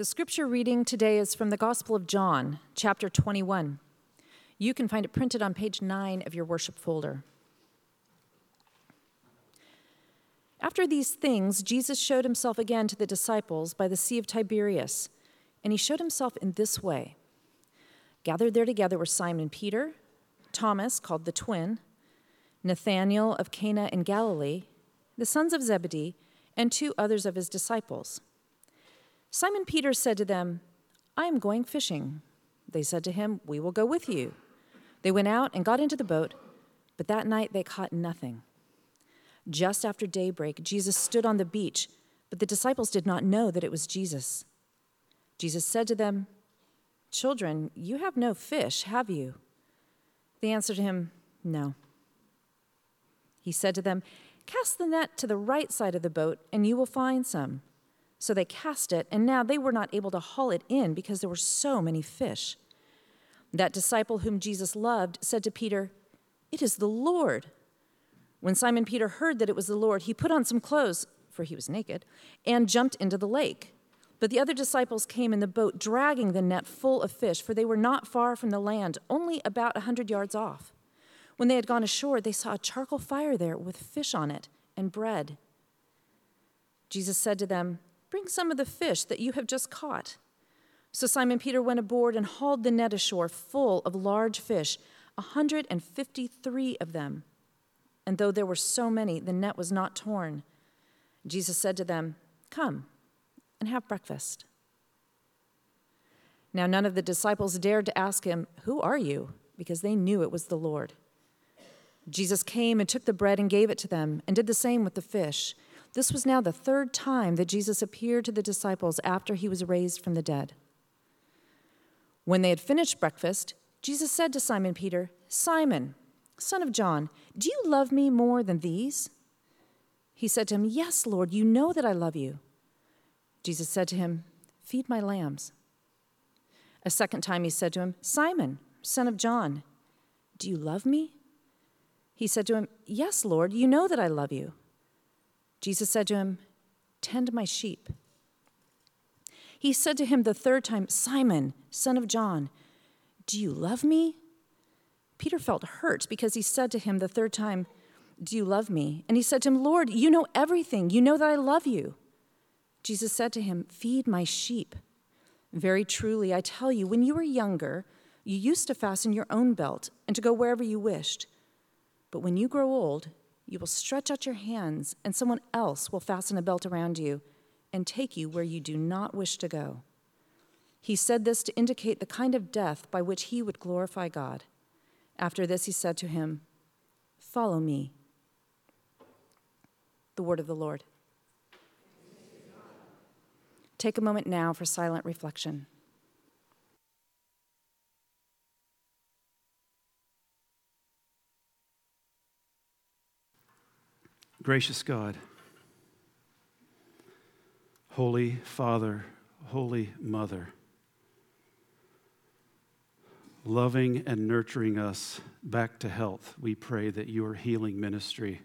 The scripture reading today is from the Gospel of John, chapter 21. You can find it printed on page 9 of your worship folder. After these things, Jesus showed himself again to the disciples by the Sea of Tiberias, and he showed himself in this way. Gathered there together were Simon Peter, Thomas, called the twin, Nathanael of Cana in Galilee, the sons of Zebedee, and two others of his disciples. Simon Peter said to them, I am going fishing. They said to him, We will go with you. They went out and got into the boat, but that night they caught nothing. Just after daybreak, Jesus stood on the beach, but the disciples did not know that it was Jesus. Jesus said to them, Children, you have no fish, have you? They answered him, No. He said to them, Cast the net to the right side of the boat, and you will find some. So they cast it, and now they were not able to haul it in because there were so many fish. That disciple whom Jesus loved said to Peter, It is the Lord. When Simon Peter heard that it was the Lord, he put on some clothes, for he was naked, and jumped into the lake. But the other disciples came in the boat, dragging the net full of fish, for they were not far from the land, only about a hundred yards off. When they had gone ashore, they saw a charcoal fire there with fish on it and bread. Jesus said to them, Bring some of the fish that you have just caught. So Simon Peter went aboard and hauled the net ashore full of large fish, a 153 of them. And though there were so many, the net was not torn. Jesus said to them, Come and have breakfast. Now, none of the disciples dared to ask him, Who are you? because they knew it was the Lord. Jesus came and took the bread and gave it to them, and did the same with the fish. This was now the third time that Jesus appeared to the disciples after he was raised from the dead. When they had finished breakfast, Jesus said to Simon Peter, Simon, son of John, do you love me more than these? He said to him, Yes, Lord, you know that I love you. Jesus said to him, Feed my lambs. A second time he said to him, Simon, son of John, do you love me? He said to him, Yes, Lord, you know that I love you. Jesus said to him, Tend my sheep. He said to him the third time, Simon, son of John, do you love me? Peter felt hurt because he said to him the third time, Do you love me? And he said to him, Lord, you know everything. You know that I love you. Jesus said to him, Feed my sheep. Very truly, I tell you, when you were younger, you used to fasten your own belt and to go wherever you wished. But when you grow old, you will stretch out your hands, and someone else will fasten a belt around you and take you where you do not wish to go. He said this to indicate the kind of death by which he would glorify God. After this, he said to him, Follow me. The word of the Lord. Take a moment now for silent reflection. Gracious God, Holy Father, Holy Mother, loving and nurturing us back to health, we pray that your healing ministry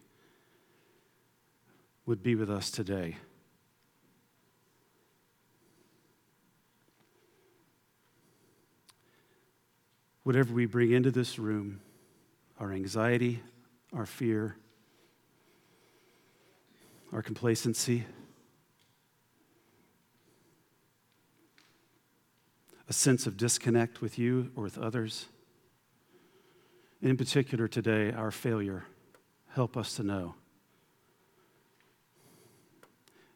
would be with us today. Whatever we bring into this room, our anxiety, our fear, our complacency, a sense of disconnect with you or with others. And in particular, today, our failure. Help us to know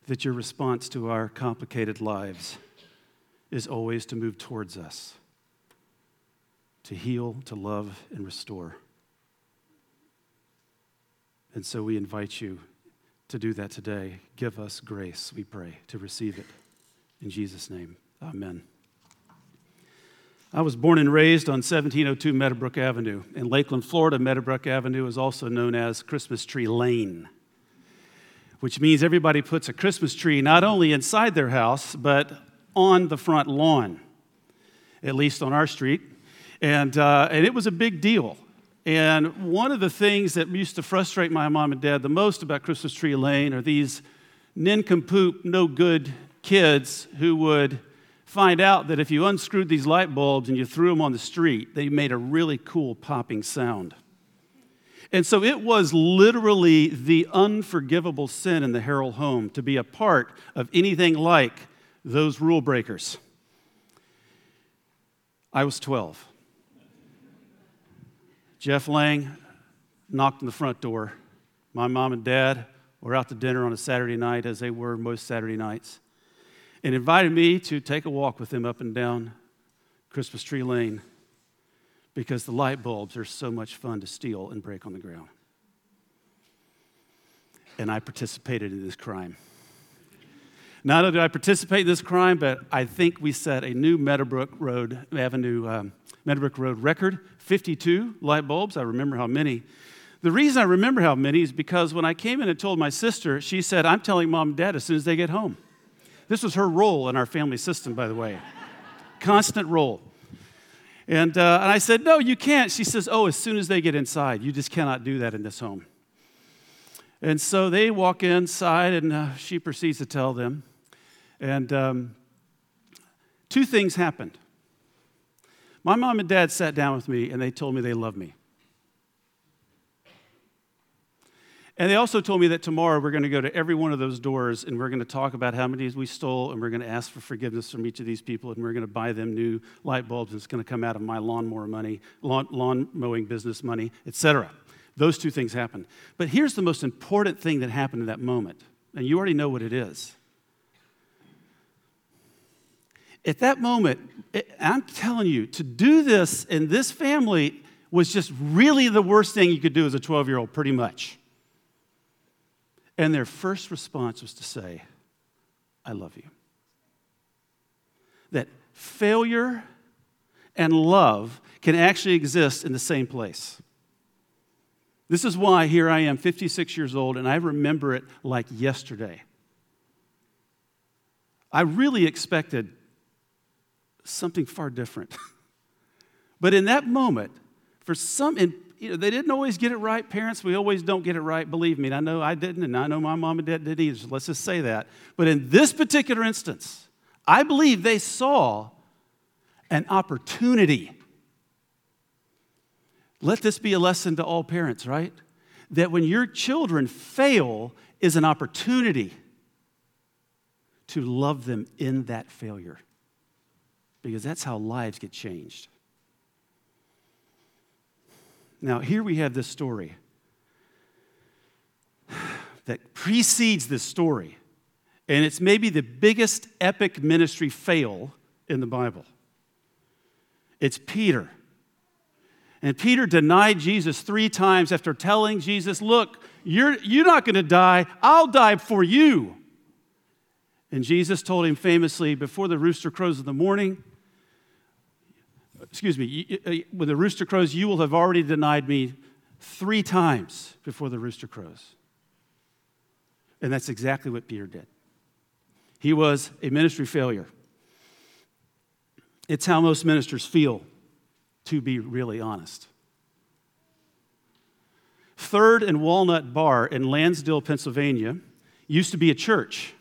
that your response to our complicated lives is always to move towards us, to heal, to love, and restore. And so we invite you to do that today. Give us grace, we pray, to receive it. In Jesus' name, amen. I was born and raised on 1702 Meadowbrook Avenue. In Lakeland, Florida, Meadowbrook Avenue is also known as Christmas Tree Lane, which means everybody puts a Christmas tree not only inside their house, but on the front lawn, at least on our street. And, uh, and it was a big deal. And one of the things that used to frustrate my mom and dad the most about Christmas Tree Lane are these nincompoop, no good kids who would find out that if you unscrewed these light bulbs and you threw them on the street, they made a really cool popping sound. And so it was literally the unforgivable sin in the Harrell home to be a part of anything like those rule breakers. I was 12. Jeff Lang knocked on the front door. My mom and dad were out to dinner on a Saturday night, as they were most Saturday nights and invited me to take a walk with them up and down Christmas Tree Lane because the light bulbs are so much fun to steal and break on the ground. And I participated in this crime. Not only did I participate in this crime, but I think we set a new Meadowbrook Road Avenue, um, Meadowbrook Road record 52 light bulbs. I remember how many. The reason I remember how many is because when I came in and told my sister, she said, I'm telling mom and dad as soon as they get home. This was her role in our family system, by the way. Constant role. And, uh, and I said, No, you can't. She says, Oh, as soon as they get inside, you just cannot do that in this home. And so they walk inside, and uh, she proceeds to tell them. And um, two things happened. My mom and dad sat down with me, and they told me they love me. And they also told me that tomorrow we're going to go to every one of those doors and we're going to talk about how many we stole and we're going to ask for forgiveness from each of these people and we're going to buy them new light bulbs. And it's going to come out of my lawnmower money, lawn, lawn mowing business money, etc. Those two things happened. But here's the most important thing that happened in that moment. And you already know what it is. At that moment, I'm telling you, to do this in this family was just really the worst thing you could do as a 12 year old, pretty much. And their first response was to say, I love you. That failure and love can actually exist in the same place. This is why here I am, 56 years old, and I remember it like yesterday. I really expected something far different. but in that moment, for some, in you know, they didn't always get it right. Parents, we always don't get it right, believe me. And I know I didn't, and I know my mom and dad didn't either. So let's just say that. But in this particular instance, I believe they saw an opportunity. Let this be a lesson to all parents, right? That when your children fail is an opportunity to love them in that failure. Because that's how lives get changed. Now, here we have this story that precedes this story, and it's maybe the biggest epic ministry fail in the Bible. It's Peter. And Peter denied Jesus three times after telling Jesus, Look, you're, you're not going to die, I'll die for you. And Jesus told him famously, Before the rooster crows in the morning, excuse me, uh, when the rooster crows, you will have already denied me three times before the rooster crows. And that's exactly what Peter did. He was a ministry failure. It's how most ministers feel, to be really honest. Third and Walnut Bar in Lansdale, Pennsylvania, used to be a church.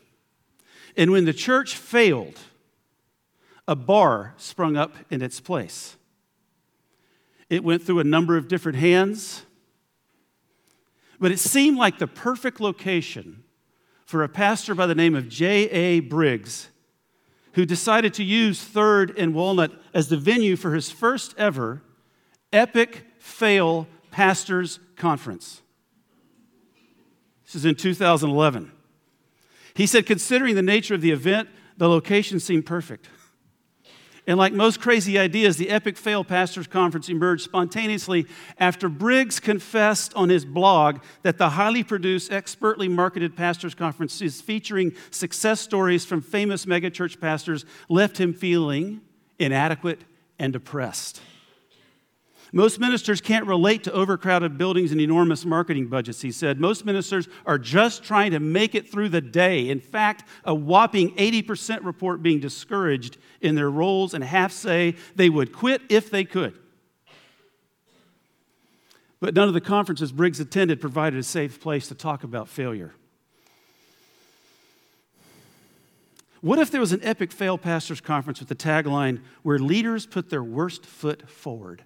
And when the church failed, a bar sprung up in its place. It went through a number of different hands, but it seemed like the perfect location for a pastor by the name of J.R. Briggs, who decided to use Third and Walnut as the venue for his first ever epic fail pastors conference. This is in 2011. He said, considering the nature of the event, the location seemed perfect. And like most crazy ideas, the Epic Fail Pastors Conference emerged spontaneously after Briggs confessed on his blog that the highly produced, expertly marketed pastors conference featuring success stories from famous megachurch pastors left him feeling inadequate and depressed. Most ministers can't relate to overcrowded buildings and enormous marketing budgets, he said. Most ministers are just trying to make it through the day. In fact, a whopping 80% report being discouraged in their roles and half say they would quit if they could. But none of the conferences Briggs attended provided a safe place to talk about failure. What if there was an epic fail pastors conference with the tagline where leaders put their worst foot forward?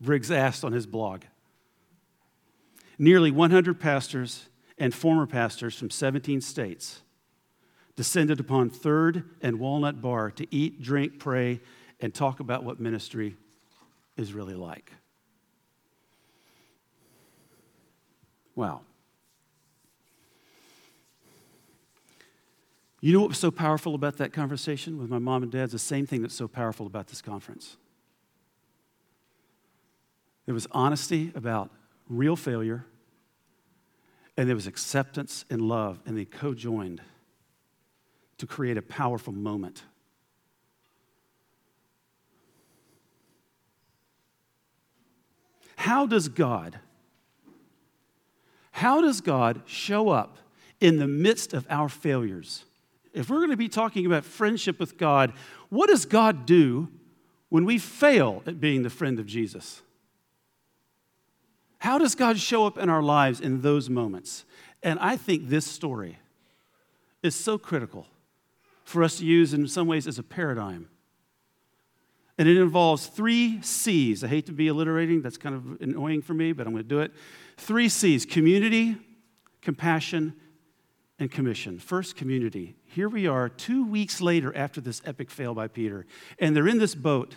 Briggs asked on his blog. Nearly 100 pastors and former pastors from 17 states descended upon Third and Walnut Bar to eat, drink, pray, and talk about what ministry is really like. Wow. You know what was so powerful about that conversation with my mom and dad? It's the same thing that's so powerful about this conference. There was honesty about real failure, and there was acceptance and love, and they co joined to create a powerful moment. How does God, how does God show up in the midst of our failures? If we're going to be talking about friendship with God, what does God do when we fail at being the friend of Jesus? How does God show up in our lives in those moments? And I think this story is so critical for us to use in some ways as a paradigm. And it involves three C's. I hate to be alliterating, that's kind of annoying for me, but I'm going to do it. Three C's community, compassion, and commission. First, community. Here we are two weeks later after this epic fail by Peter, and they're in this boat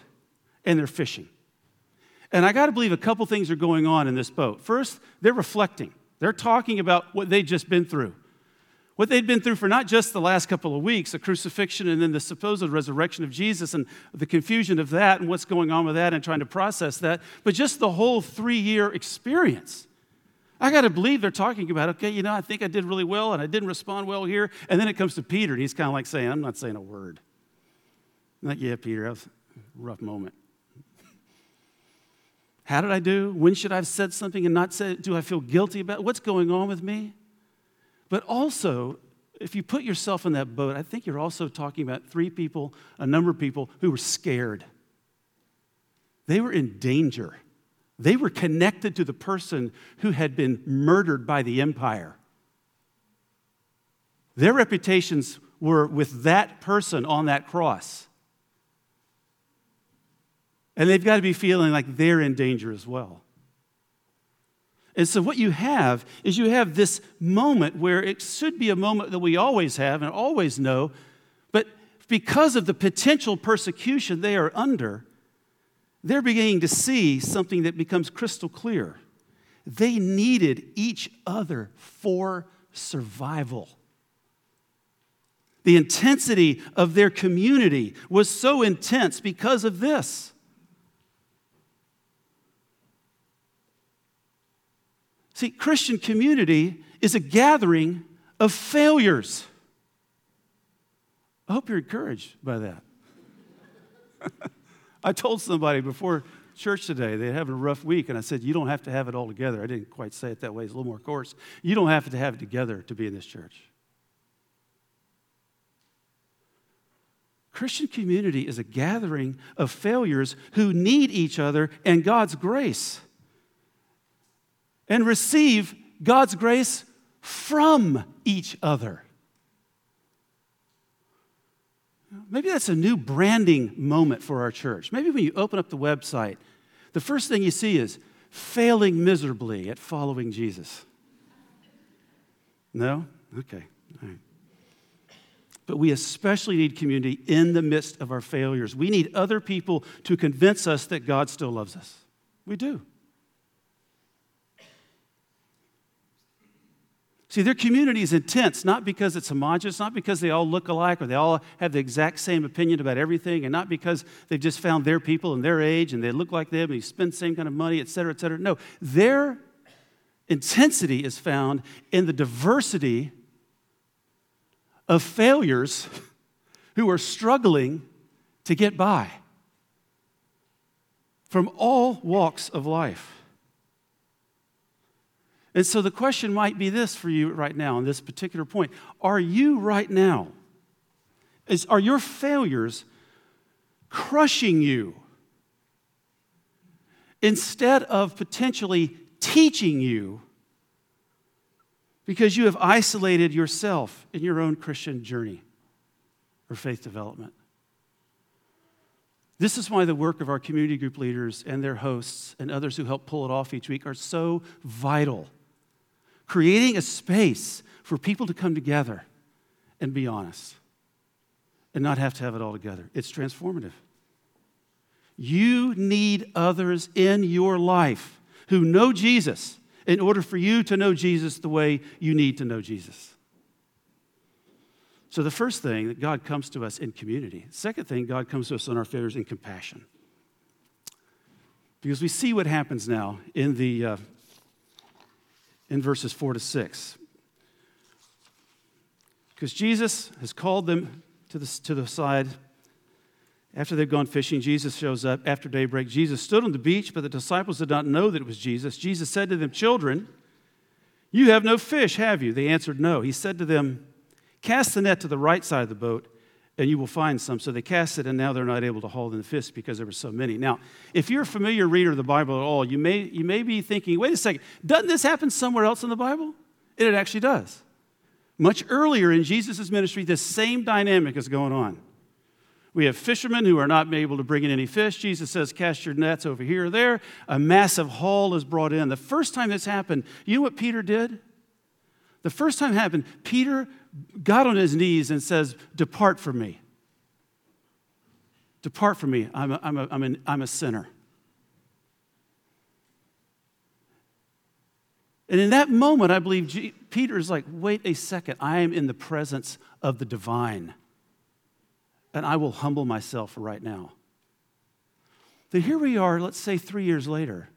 and they're fishing. And I got to believe a couple things are going on in this boat. First, they're reflecting, they're talking about what they've just been through what they'd been through for not just the last couple of weeks, the crucifixion and then the supposed resurrection of Jesus and the confusion of that and what's going on with that and trying to process that, but just the whole three year experience. I got to believe they're talking about, okay, you know, I think I did really well and I didn't respond well here. And then it comes to Peter and he's kind of like saying, I'm not saying a word. I'm like, yeah, Peter, that was a rough moment. How did I do? When should I have said something and not said? Do I feel guilty about it? What's going on with me? But also, if you put yourself in that boat, I think you're also talking about three people, a number of people who were scared. They were in danger. They were connected to the person who had been murdered by the empire. Their reputations were with that person on that cross. And they've got to be feeling like they're in danger as well. And so, what you have is you have this moment where it should be a moment that we always have and always know, but because of the potential persecution they are under, they're beginning to see something that becomes crystal clear. They needed each other for survival. The intensity of their community was so intense because of this. See, Christian community is a gathering of failures. I hope you're encouraged by that. I told somebody before church today, they're having a rough week, and I said, You don't have to have it all together. I didn't quite say it that way, it's a little more coarse. You don't have to have it together to be in this church. Christian community is a gathering of failures who need each other and God's grace and receive God's grace from each other. Maybe that's a new branding moment for our church. Maybe when you open up the website, the first thing you see is failing miserably at following Jesus. No? Okay. All right. But we especially need community in the midst of our failures. We need other people to convince us that God still loves us. We do. See, their community is intense, not because it's homogenous, not because they all look alike or they all have the exact same opinion about everything, and not because they've just found their people and their age and they look like them and you spend the same kind of money, et cetera, et cetera. No, their intensity is found in the diversity of failures who are struggling to get by from all walks of life. And so the question might be this for you right now on this particular point. Are you right now, is, are your failures crushing you instead of potentially teaching you because you have isolated yourself in your own Christian journey? or faith development. This is why the work of our community group leaders and their hosts and others who help pull it off each week are so vital. Creating a space for people to come together and be honest and not have to have it all together. It's transformative. You need others in your life who know Jesus in order for you to know Jesus the way you need to know Jesus. So, the first thing that God comes to us in community. Second thing, God comes to us on our failures in compassion. Because we see what happens now in, the, uh, in verses 4 to 6. Because Jesus has called them to the, to the side. After they've gone fishing, Jesus shows up after daybreak. Jesus stood on the beach, but the disciples did not know that it was Jesus. Jesus said to them, Children, you have no fish, have you? They answered, No. He said to them, Cast the net to the right side of the boat, and you will find some. So they cast it, and now they're not able to haul in the fish because there were so many. Now, if you're a familiar reader of the Bible at all, you may, you may be thinking, wait a second, doesn't this happen somewhere else in the Bible? And it actually does. Much earlier in Jesus' ministry, this same dynamic is going on. We have fishermen who are not able to bring in any fish. Jesus says, Cast your nets over here or there. A massive haul is brought in. The first time this happened, you know what Peter did? The first time it happened, Peter got on his knees and says, Depart from me. Depart from me. I'm a, I'm a, I'm an, I'm a sinner. And in that moment, I believe G- Peter is like, wait a second, I am in the presence of the divine. And I will humble myself right now. Then here we are, let's say three years later.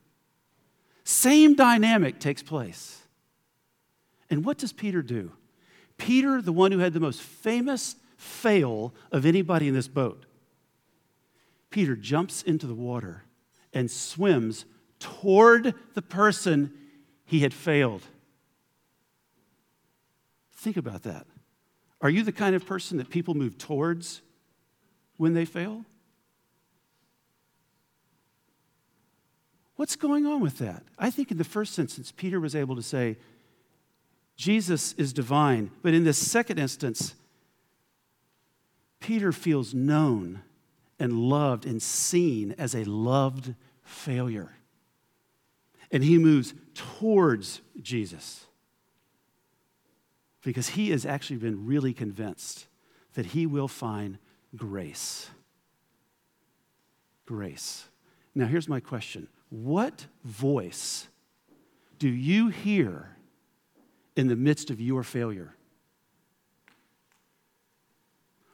Same dynamic takes place. And what does Peter do? Peter, the one who had the most famous fail of anybody in this boat, Peter jumps into the water and swims toward the person he had failed. Think about that. Are you the kind of person that people move towards when they fail? What's going on with that? I think in the first instance, Peter was able to say, Jesus is divine. But in this second instance, Peter feels known and loved and seen as a loved failure. And he moves towards Jesus because he has actually been really convinced that he will find grace. Grace. Now, here's my question What voice do you hear in the midst of your failure?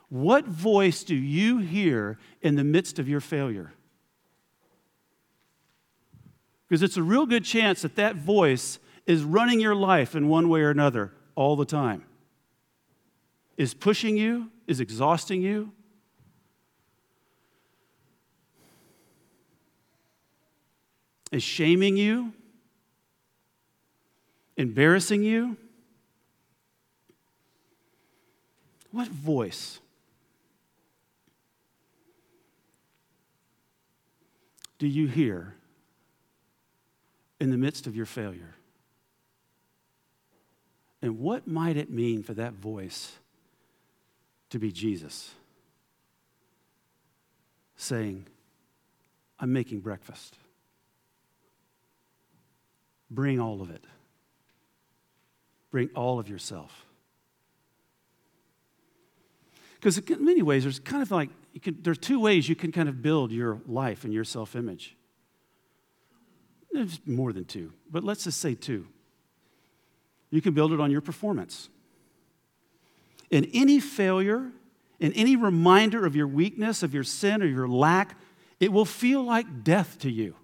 What voice do you hear in the midst of your failure? Because it's a real good chance that that voice is running your life in one way or another all the time. Is pushing you, is exhausting you. Is shaming you, embarrassing you? What voice? Do you hear in the midst of your failure? And what might it mean for that voice to be Jesus saying, I'm making breakfast? Bring all of it. Bring all of yourself. Because in many ways, there's kind of like, can, there's two ways you can kind of build your life and your self image. There's more than two, but let's just say two. You can build it on your performance. In any failure, in any reminder of your weakness, of your sin, or your lack, it will feel like death to you.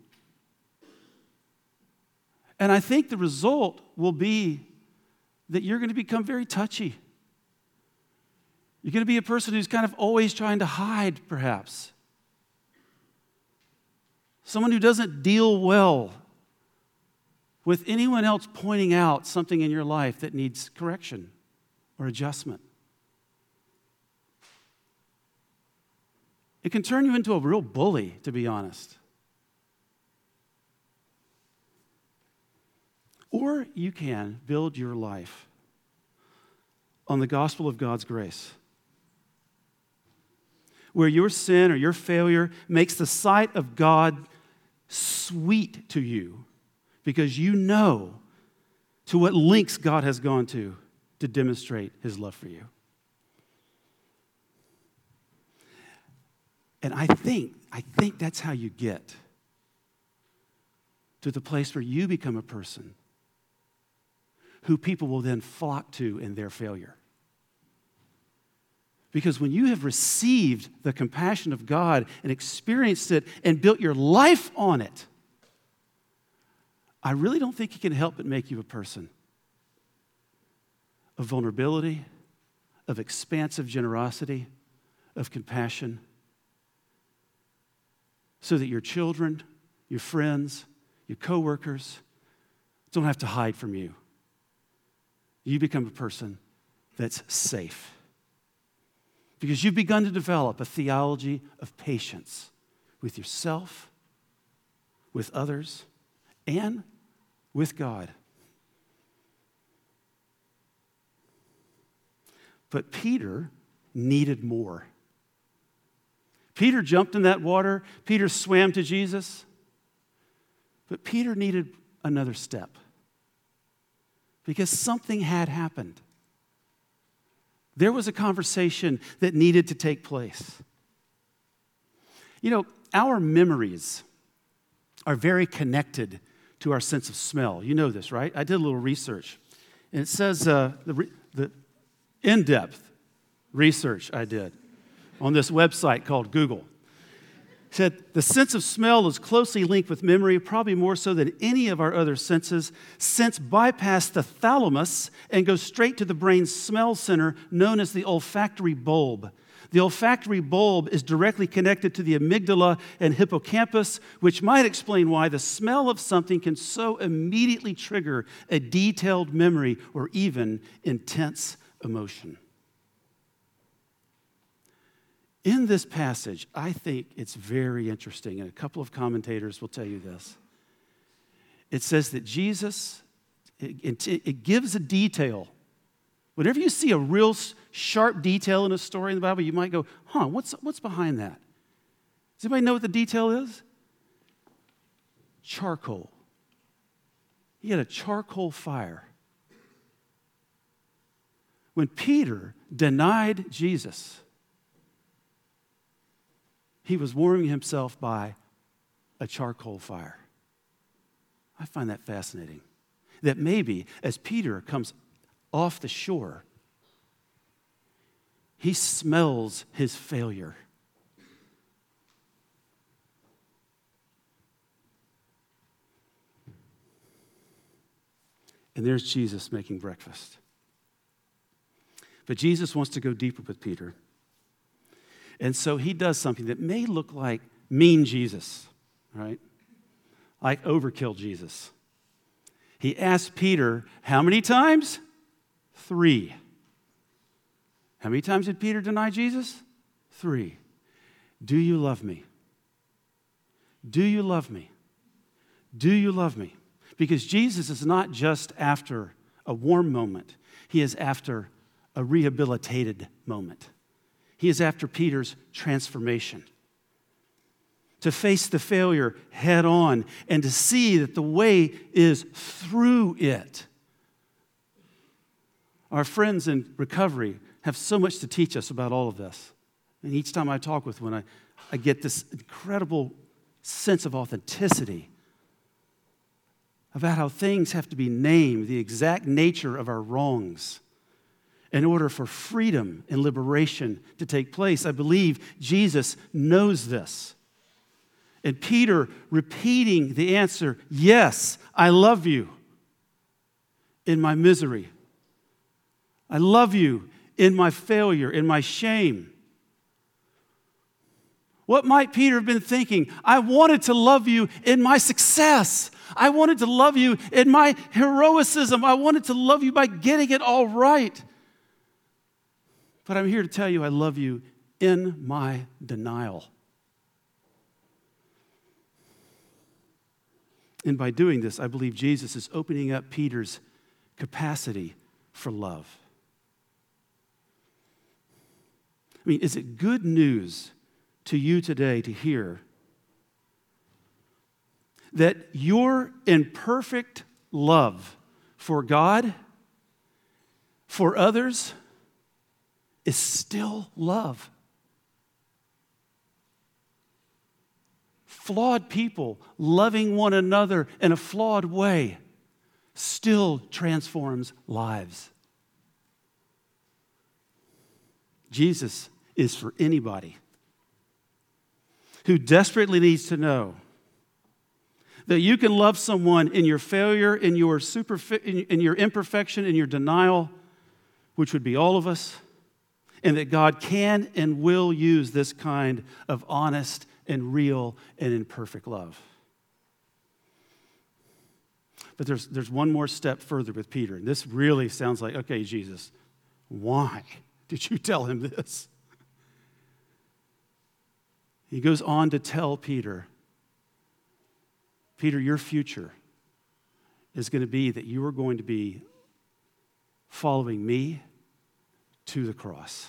And I think the result will be that you're going to become very touchy. You're going to be a person who's kind of always trying to hide, perhaps. Someone who doesn't deal well with anyone else pointing out something in your life that needs correction or adjustment. It can turn you into a real bully, to be honest. Or you can build your life on the gospel of God's grace. where your sin or your failure makes the sight of God sweet to you because you know to what lengths God has gone to to demonstrate his love for you. And I think, I think that's how you get to the place where you become a person who people will then flock to in their failure. Because when you have received the compassion of God and experienced it and built your life on it, I really don't think it can help but make you a person of vulnerability, of expansive generosity, of compassion, so that your children, your friends, your coworkers don't have to hide from you. You become a person that's safe. Because you've begun to develop a theology of patience with yourself, with others, and with God. But Peter needed more. Peter jumped in that water, Peter swam to Jesus, but Peter needed another step because something had happened. There was a conversation that needed to take place. You know, our memories are very connected to our sense of smell. You know this, right? I did a little research. And it says uh, the, the in depth research I did on this website called Google said the sense of smell is closely linked with memory, probably more so than any of our other senses. Scents bypass the thalamus and go straight to the brain's smell center, known as the olfactory bulb. The olfactory bulb is directly connected to the amygdala and hippocampus, which might explain why the smell of something can so immediately trigger a detailed memory or even intense emotion. In this passage, I think it's very interesting, and a couple of commentators will tell you this. It says that Jesus, it, it, gives a detail. Whenever you see a real sharp detail in a story in the Bible, you might go, huh, what's, what's behind that? Does anybody know what the detail is? Charcoal. He had a charcoal fire. When Peter denied Jesus, he was warming himself by a charcoal fire. I find that fascinating. That maybe as Peter comes off the shore, he smells his failure. And there's Jesus making breakfast. But Jesus wants to go deeper with Peter. And so he does something that may look like mean Jesus, right? Like overkill Jesus. He asked Peter, How many times? Three. How many times did Peter deny Jesus? Three. Do you love me? Do you love me? Do you love me? Because Jesus is not just after a warm moment, he is after a rehabilitated moment. He is after Peter's transformation. To face the failure head on and to see that the way is through it. Our friends in recovery have so much to teach us about all of this. And each time I talk with one, I, I get this incredible sense of authenticity about how things have to be named, the exact nature of our wrongs in order for freedom and liberation to take place. I believe Jesus knows this. And Peter repeating the answer, Yes, I love you in my misery. I love you in my failure, in my shame. What might Peter have been thinking? I wanted to love you in my success. I wanted to love you in my heroicism. I wanted to love you by getting it all right. But I'm here to tell you I love you in my denial. And by doing this, I believe Jesus is opening up Peter's capacity for love. I mean, is it good news to you today to hear that your imperfect love for God, for others, is still love. Flawed people loving one another in a flawed way still transforms lives. Jesus is for anybody who desperately needs to know that you can love someone in your failure, in your, superfi- in your imperfection, in your denial, which would be all of us, and that God can and will use this kind of honest and real and imperfect love. But there's, there's one more step further with Peter. And this really sounds like, okay, Jesus, why did you tell him this? He goes on to tell Peter, Peter, your future is going to be that you are going to be following me to the cross.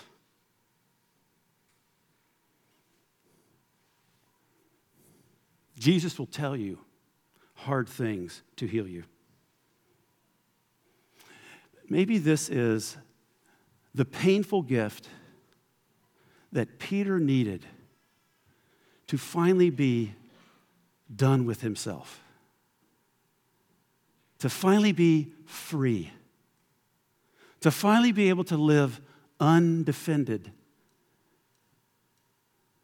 Jesus will tell you hard things to heal you. Maybe this is the painful gift that Peter needed to finally be done with himself, to finally be free, to finally be able to live undefended,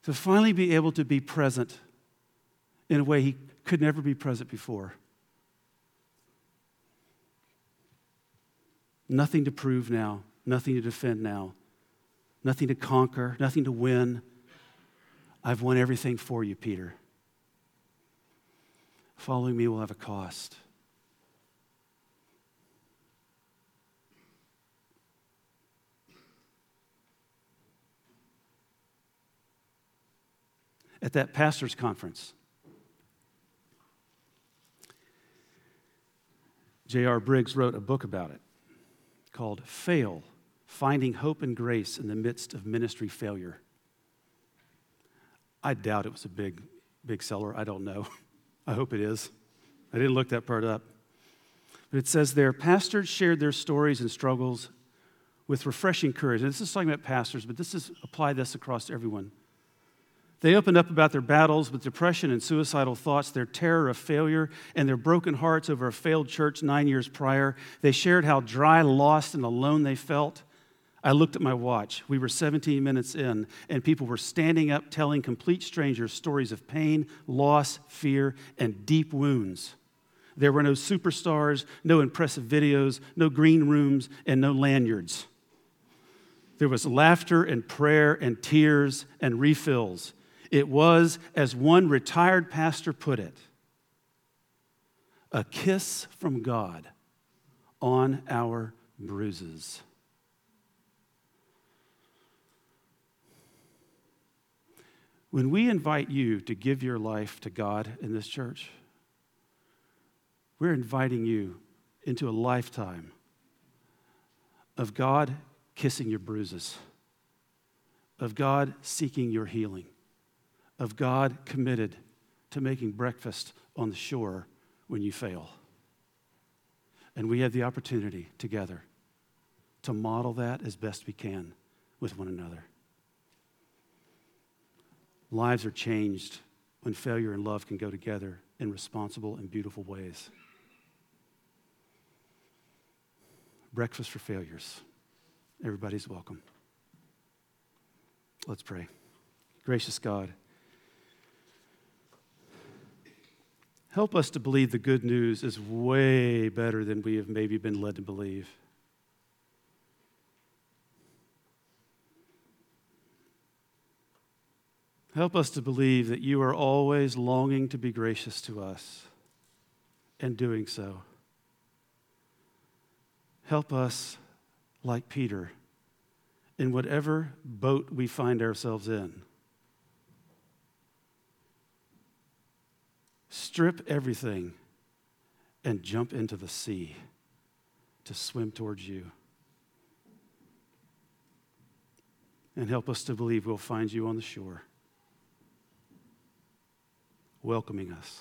to finally be able to be present in a way he could never be present before. Nothing to prove now, nothing to defend now, nothing to conquer, nothing to win. I've won everything for you, Peter. Following me will have a cost. At that pastor's conference, J.R. Briggs wrote a book about it called Fail Finding Hope and Grace in the Midst of Ministry Failure. I doubt it was a big, big seller. I don't know. I hope it is. I didn't look that part up. But it says there pastors shared their stories and struggles with refreshing courage. And this is talking about pastors, but this is apply this across everyone. They opened up about their battles with depression and suicidal thoughts, their terror of failure, and their broken hearts over a failed church nine years prior. They shared how dry, lost, and alone they felt. I looked at my watch. We were 17 minutes in, and people were standing up telling complete strangers stories of pain, loss, fear, and deep wounds. There were no superstars, no impressive videos, no green rooms, and no lanyards. There was laughter and prayer and tears and refills. It was, as one retired pastor put it, a kiss from God on our bruises. When we invite you to give your life to God in this church, we're inviting you into a lifetime of God kissing your bruises, of God seeking your healing, of God committed to making breakfast on the shore when you fail. And we have the opportunity together to model that as best we can with one another. Lives are changed when failure and love can go together in responsible and beautiful ways. Breakfast for failures. Everybody's welcome. Let's pray. Gracious God, help us to believe the good news is way better than we have maybe been led to believe. Help us to believe that you are always longing to be gracious to us and doing so. Help us, like Peter, in whatever boat we find ourselves in. Strip everything and jump into the sea to swim towards you. And help us to believe we'll find you on the shore. welcoming us.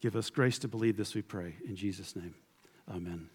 Give us grace to believe this, we pray. In Jesus' name, amen.